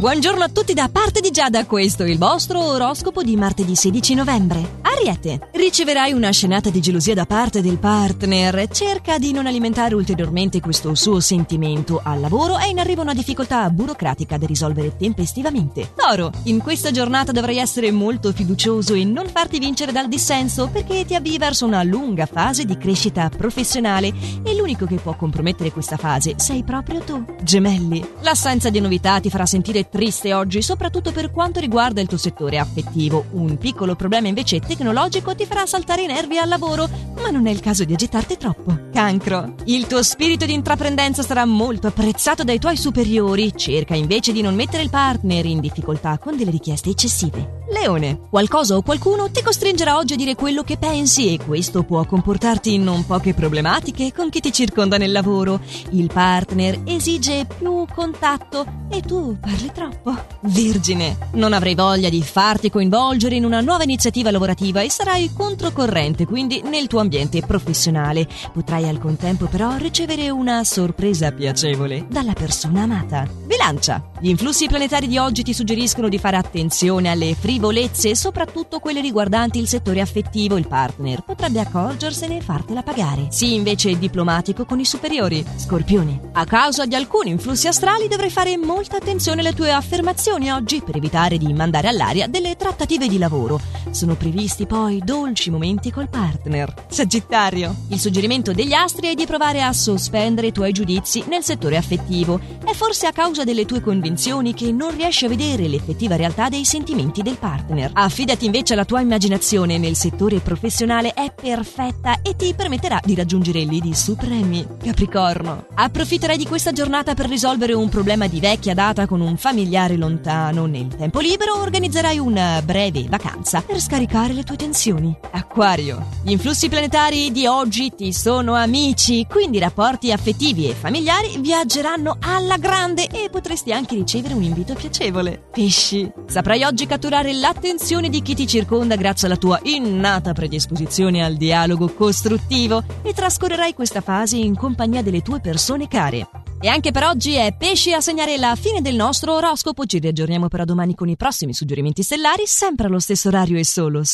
Buongiorno a tutti da parte di Giada, questo è il vostro oroscopo di martedì 16 novembre. Ariete, riceverai una scenata di gelosia da parte del partner. Cerca di non alimentare ulteriormente questo suo sentimento. Al lavoro è in arrivo una difficoltà burocratica da risolvere tempestivamente. Toro, in questa giornata dovrai essere molto fiducioso e non farti vincere dal dissenso perché ti avvii verso una lunga fase di crescita professionale e l'unico che può compromettere questa fase sei proprio tu. Gemelli, l'assenza di novità ti farà sentire triste oggi, soprattutto per quanto riguarda il tuo settore affettivo. Un piccolo problema invece tecnologico ti farà saltare i nervi al lavoro, ma non è il caso di agitarti troppo. Cancro. Il tuo spirito di intraprendenza sarà molto apprezzato dai tuoi superiori. Cerca invece di non mettere il partner in difficoltà con delle richieste eccessive. Leone, qualcosa o qualcuno ti costringerà oggi a dire quello che pensi e questo può comportarti in non poche problematiche con chi ti circonda nel lavoro. Il partner esige più contatto e tu parli troppo. Vergine, non avrai voglia di farti coinvolgere in una nuova iniziativa lavorativa e sarai controcorrente quindi nel tuo ambiente professionale. Potrai al contempo però ricevere una sorpresa piacevole dalla persona amata. Bilancia, gli influssi planetari di oggi ti suggeriscono di fare attenzione alle frivolezze, soprattutto quelle riguardanti il settore affettivo. Il partner potrebbe accorgersene e fartela pagare. Sii invece diplomatico con i superiori. Scorpione, a causa di alcuni influssi astrali dovrai fare molta attenzione alle tue affermazioni oggi per evitare di mandare all'aria delle trattative di lavoro. Sono previsti poi dolci momenti col partner. Sagittario, il suggerimento degli astri è di provare a sospendere i tuoi giudizi nel settore affettivo. È forse a causa delle tue convinzioni che non riesci a vedere l'effettiva realtà dei sentimenti del partner. Affidati invece alla tua immaginazione nel settore professionale è perfetta e ti permetterà di raggiungere lidi supremi. Capricorno, approfitterai di questa giornata per risolvere un problema di vecchia data con un familiare lontano. Nel tempo libero organizzerai una breve vacanza per scaricare le tue tensioni. Acquario, gli influssi planetari di oggi ti sono amici, quindi i rapporti affettivi e familiari viaggeranno alla grande e potresti anche ricevere un invito piacevole. Pesci, saprai oggi catturare l'attenzione di chi ti circonda grazie alla tua innata predisposizione al dialogo costruttivo e trascorrerai questa fase in compagnia delle tue persone care. E anche per oggi è pesci a segnare la fine del nostro oroscopo. Ci riaggiorniamo però domani con i prossimi suggerimenti stellari, sempre allo stesso orario e solo